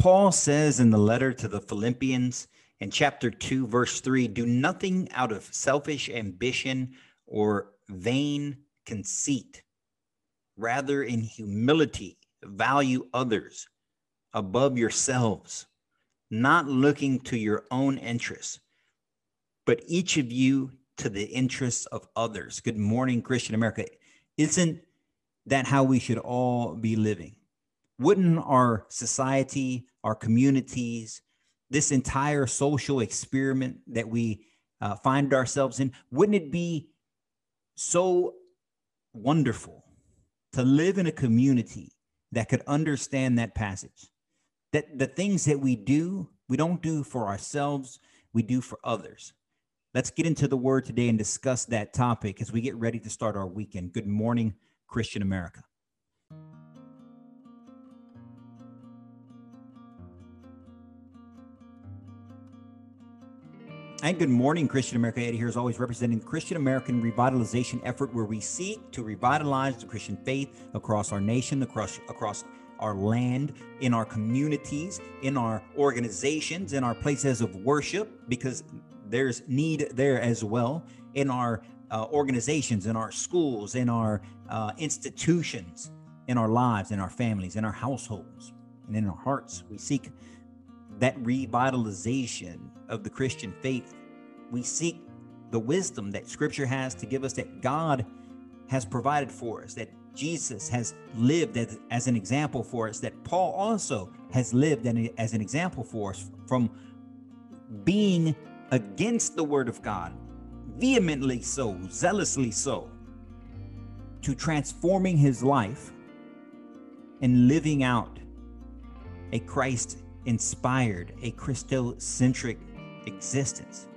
Paul says in the letter to the Philippians in chapter 2, verse 3 do nothing out of selfish ambition or vain conceit. Rather, in humility, value others above yourselves, not looking to your own interests, but each of you to the interests of others. Good morning, Christian America. Isn't that how we should all be living? Wouldn't our society, our communities, this entire social experiment that we uh, find ourselves in, wouldn't it be so wonderful to live in a community that could understand that passage? That the things that we do, we don't do for ourselves, we do for others. Let's get into the word today and discuss that topic as we get ready to start our weekend. Good morning, Christian America. And good morning, Christian America. Eddie here is always representing the Christian American revitalization effort where we seek to revitalize the Christian faith across our nation, across across our land, in our communities, in our organizations, in our places of worship, because there's need there as well in our uh, organizations, in our schools, in our uh, institutions, in our lives, in our families, in our households, and in our hearts. We seek that revitalization of the Christian faith. We seek the wisdom that Scripture has to give us, that God has provided for us, that Jesus has lived as, as an example for us, that Paul also has lived as an example for us from being against the word of God, vehemently so, zealously so, to transforming his life and living out a Christ inspired, a Christocentric existence.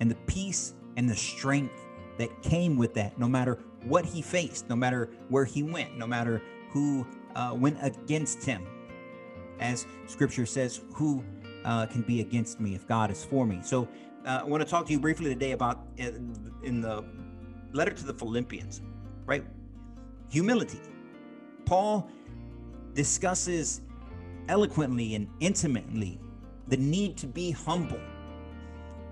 And the peace and the strength that came with that, no matter what he faced, no matter where he went, no matter who uh, went against him. As scripture says, who uh, can be against me if God is for me? So uh, I want to talk to you briefly today about in the letter to the Philippians, right? Humility. Paul discusses eloquently and intimately the need to be humble,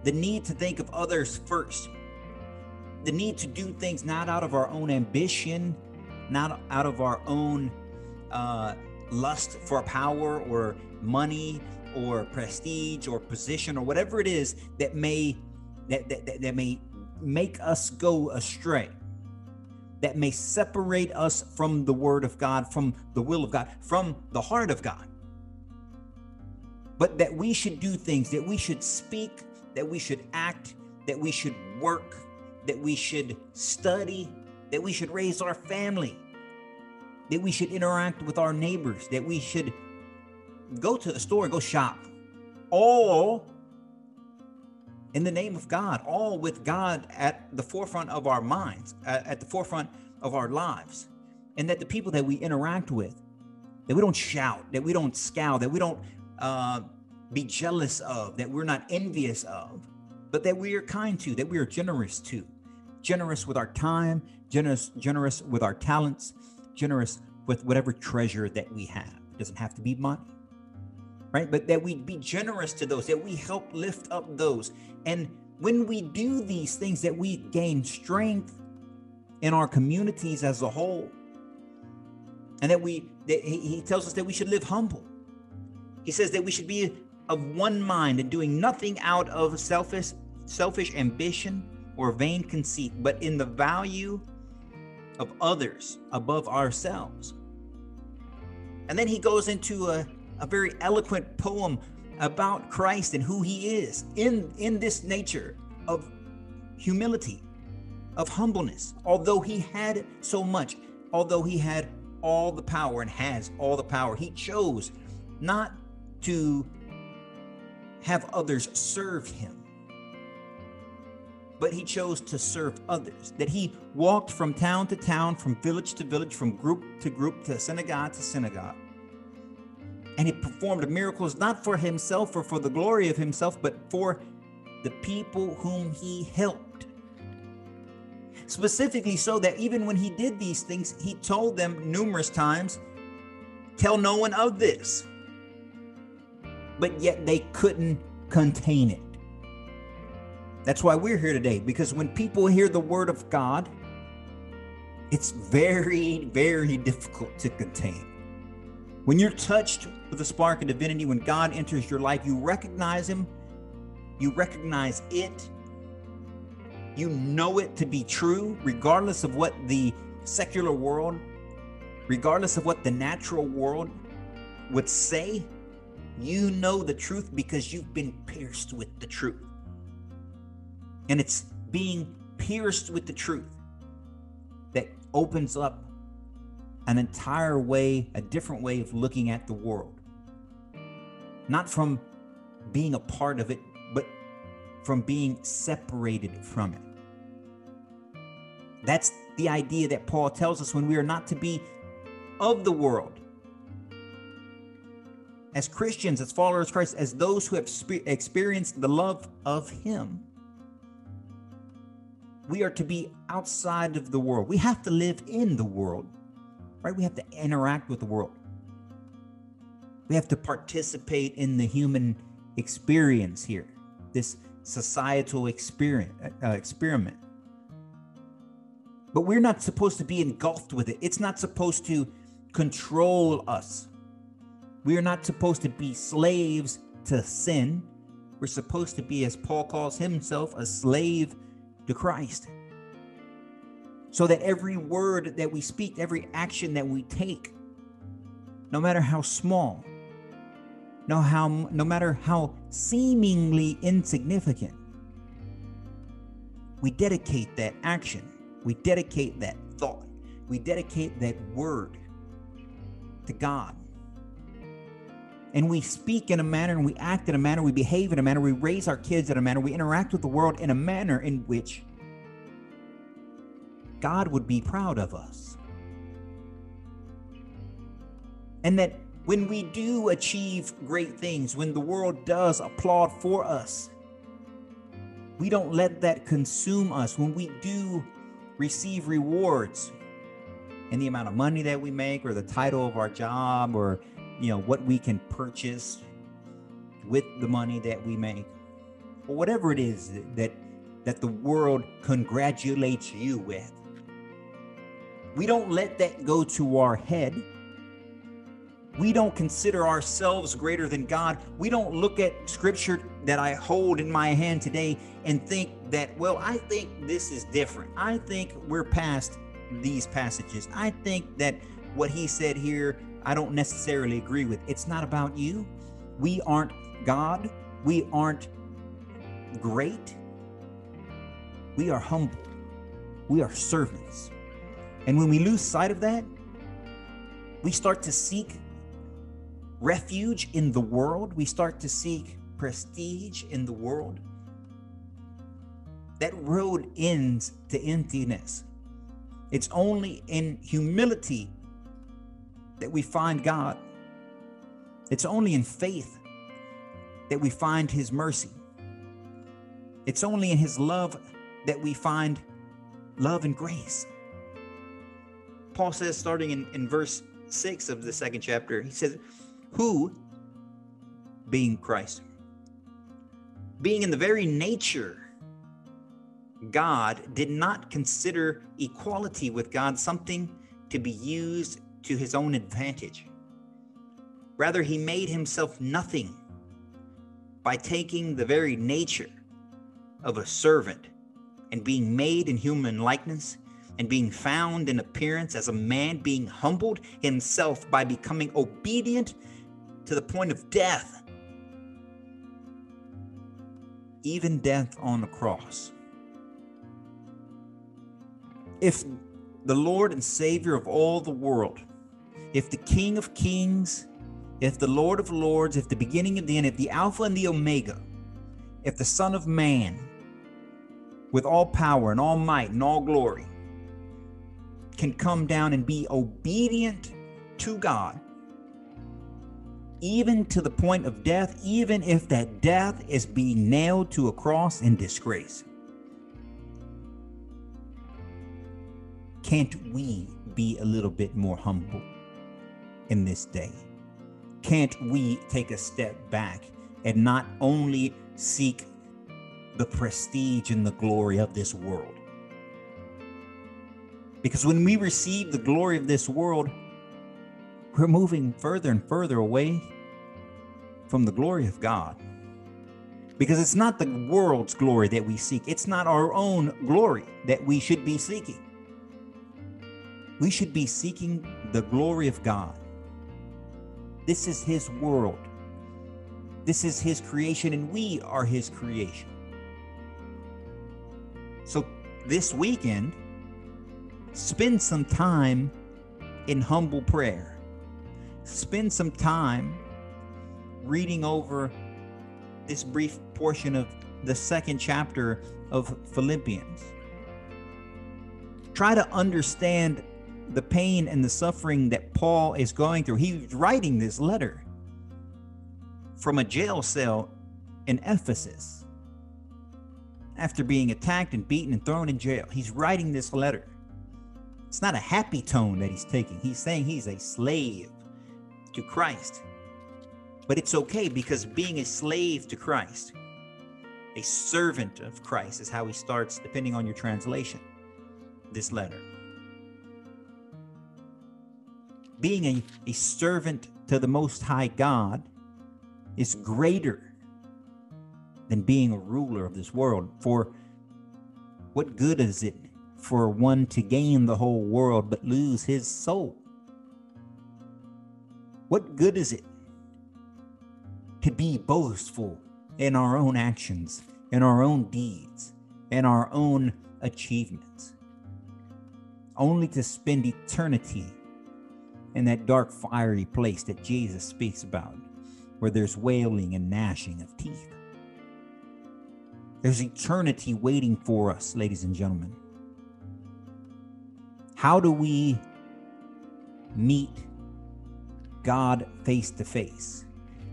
the need to think of others first, the need to do things not out of our own ambition, not out of our own uh, lust for power or money or prestige or position or whatever it is that may that, that, that may make us go astray that may separate us from the word of God, from the will of God, from the heart of God. But that we should do things, that we should speak, that we should act, that we should work, that we should study, that we should raise our family, that we should interact with our neighbors, that we should go to the store, go shop, all in the name of God, all with God at the forefront of our minds, at, the forefront of our lives. And that the people that we interact with, that we don't shout, that we don't scowl, that we don't uh, be jealous of, that we're not envious of, but that we are kind to, that we are generous to, generous with our time, generous, generous with our talents, generous with whatever treasure that we have. It doesn't have to be money right? But that we be generous to those, that we help lift up those. And when we do these things, that we gain strength in our communities as a whole. And that we, that he tells us that we should live humble. He says that we should be of one mind and doing nothing out of selfish, selfish ambition or vain conceit, but in the value of others above ourselves. And then he goes into a a very eloquent poem about Christ and who he is in, in this nature of humility, of humbleness. Although he had so much, although he had all the power and has all the power, he chose not to have others serve him, but he chose to serve others. That he walked from town to town, from village to village, from group to group, to synagogue to synagogue and he performed miracles not for himself or for the glory of himself, but for the people whom he helped. Specifically, so that even when he did these things, he told them numerous times, Tell no one of this. But yet they couldn't contain it. That's why we're here today, because when people hear the word of God, it's very, very difficult to contain. When you're touched with a spark of divinity, when God enters your life, you recognize Him, you recognize it, you know it to be true, regardless of what the secular world, regardless of what the natural world would say. You know the truth because you've been pierced with the truth. And it's being pierced with the truth that opens up an entire way, a different way of looking at the world. Not from being a part of it, but from being separated from it. That's the idea that Paul tells us when we are not to be of the world. As Christians, as followers of Christ, as those who have experienced the love of Him, we are to be outside of the world. We have to live in the world, right? We have to interact with the world. We have to participate in the human experience here, this societal experience, uh, experiment. But we're not supposed to be engulfed with it. It's not supposed to control us. We are not supposed to be slaves to sin. We're supposed to be, as Paul calls himself, a slave to Christ. So that every word that we speak, every action that we take, no matter how small, no how no matter how seemingly insignificant, we dedicate that action, we dedicate that thought, we dedicate that word to God. And we speak in a manner and we act in a manner, we behave in a manner, we raise our kids in a manner, we interact with the world in a manner in which God would be proud of us. And that when we do achieve great things, when the world does applaud for us, we don't let that consume us. When we do receive rewards in the amount of money that we make, or the title of our job, or you know what we can purchase with the money that we make, or whatever it is that that the world congratulates you with. We don't let that go to our head we don't consider ourselves greater than God. We don't look at scripture that I hold in my hand today and think that, well, I think this is different. I think we're past these passages. I think that what he said here, I don't necessarily agree with. It's not about you. We aren't God. We aren't great. We are humble. We are servants. And when we lose sight of that, we start to seek refuge in the world, we start to seek prestige in the world, that road ends to emptiness. It's only in humility that we find God. It's only in faith that we find His mercy. It's only in His love that we find love and grace. Paul says, starting in, in verse 6 of the second chapter, he says, who, being Christ, being in the very nature God, did not consider equality with God something to be used to his own advantage. Rather, he made himself nothing by taking the very nature of a servant and being made in human likeness and being found in appearance as a man, being humbled himself by becoming obedient to the point of death, even death on the cross. If the Lord and Savior of all the world, if the King of Kings, if the Lord of Lords, if the beginning and the end, if the Alpha and the Omega, if the Son of Man, with all power and all might and all glory, can come down and be obedient to God even to the point of death, even if that death is being nailed to a cross in disgrace. Can't we be a little bit more humble in this day? Can't we take a step back and not only seek the prestige and the glory of this world. Because when we receive the glory of this world, we're moving further and further away from the glory of God. Because it's not the world's glory that we seek, it's not our own glory that we should be seeking. We should be seeking the glory of God. This is His world, this is His creation, and we are His creation. So this weekend, spend some time in humble prayer. Spend some time reading over this brief portion of the second chapter of Philippians. Try to understand the pain and the suffering that Paul is going through. He's writing this letter from a jail cell in Ephesus after being attacked and beaten and thrown in jail. He's writing this letter. It's not a happy tone that he's taking. He's saying he's a slave to Christ. But it's okay because being a slave to Christ, a servant of Christ, is how he starts, depending on your translation, this letter. Being a, a servant to the Most High God is greater than being a ruler of this world. For what good is it for one to gain the whole world but lose his soul? What good is it to be boastful in our own actions, in our own deeds, in our own achievements, only to spend eternity in that dark, fiery place that Jesus speaks about, where there's wailing and gnashing of teeth. There's eternity waiting for us, ladies and gentlemen. How do we meet God face to face?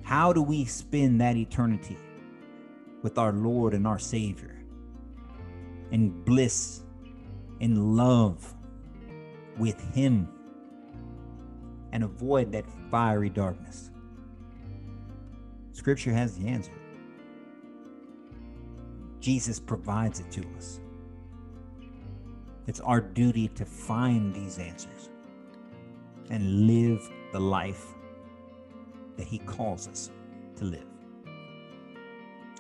How do we spend that eternity with our Lord and our Savior in bliss, in love with Him, and avoid that fiery darkness? Scripture has the answer. Jesus provides it to us. It's our duty to find these answers and live the life that He calls us to live.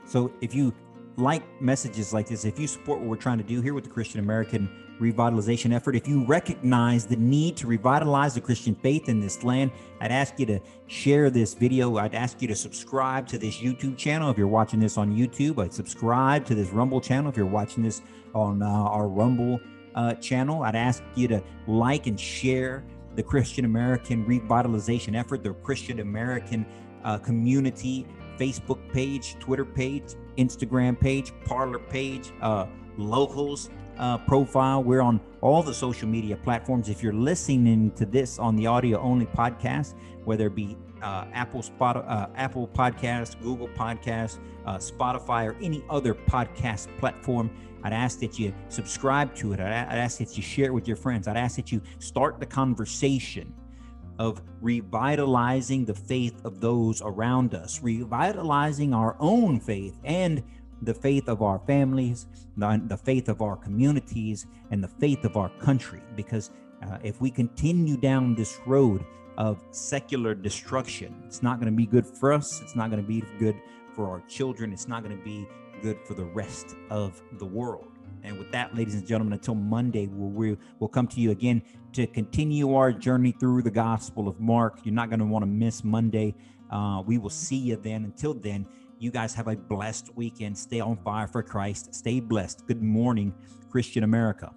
So if you like messages like this, if you support what we're trying to do here with the Christian American revitalization effort, if you recognize the need to revitalize the Christian faith in this land, I'd ask you to share this video. I'd ask you to subscribe to this YouTube channel if you're watching this on YouTube. I'd subscribe to this Rumble channel if you're watching this on uh, our Rumble uh, channel. I'd ask you to like and share the Christian American revitalization effort, the Christian American uh, community Facebook page, Twitter page, Instagram page, Parler page, uh, locals uh, profile. We're on all the social media platforms. If you're listening to this on the audio only podcast, whether it be uh, Apple Spot, uh, Apple Podcast, Google Podcast, uh, Spotify, or any other podcast platform, I'd ask that you subscribe to it. I'd, I'd ask that you share it with your friends. I'd ask that you start the conversation of revitalizing the faith of those around us, revitalizing our own faith and the faith of our families, the, the faith of our communities, and the faith of our country. Because uh, if we continue down this road of secular destruction, it's not going to be good for us. It's not going to be good for our children. It's not going to be good for the rest of the world. And with that, ladies and gentlemen, until Monday, we'll, we'll come to you again to continue our journey through the Gospel of Mark. You're not going to want to miss Monday. Uh, we will see you then. Until then, you guys have a blessed weekend. Stay on fire for Christ. Stay blessed. Good morning, Christian America.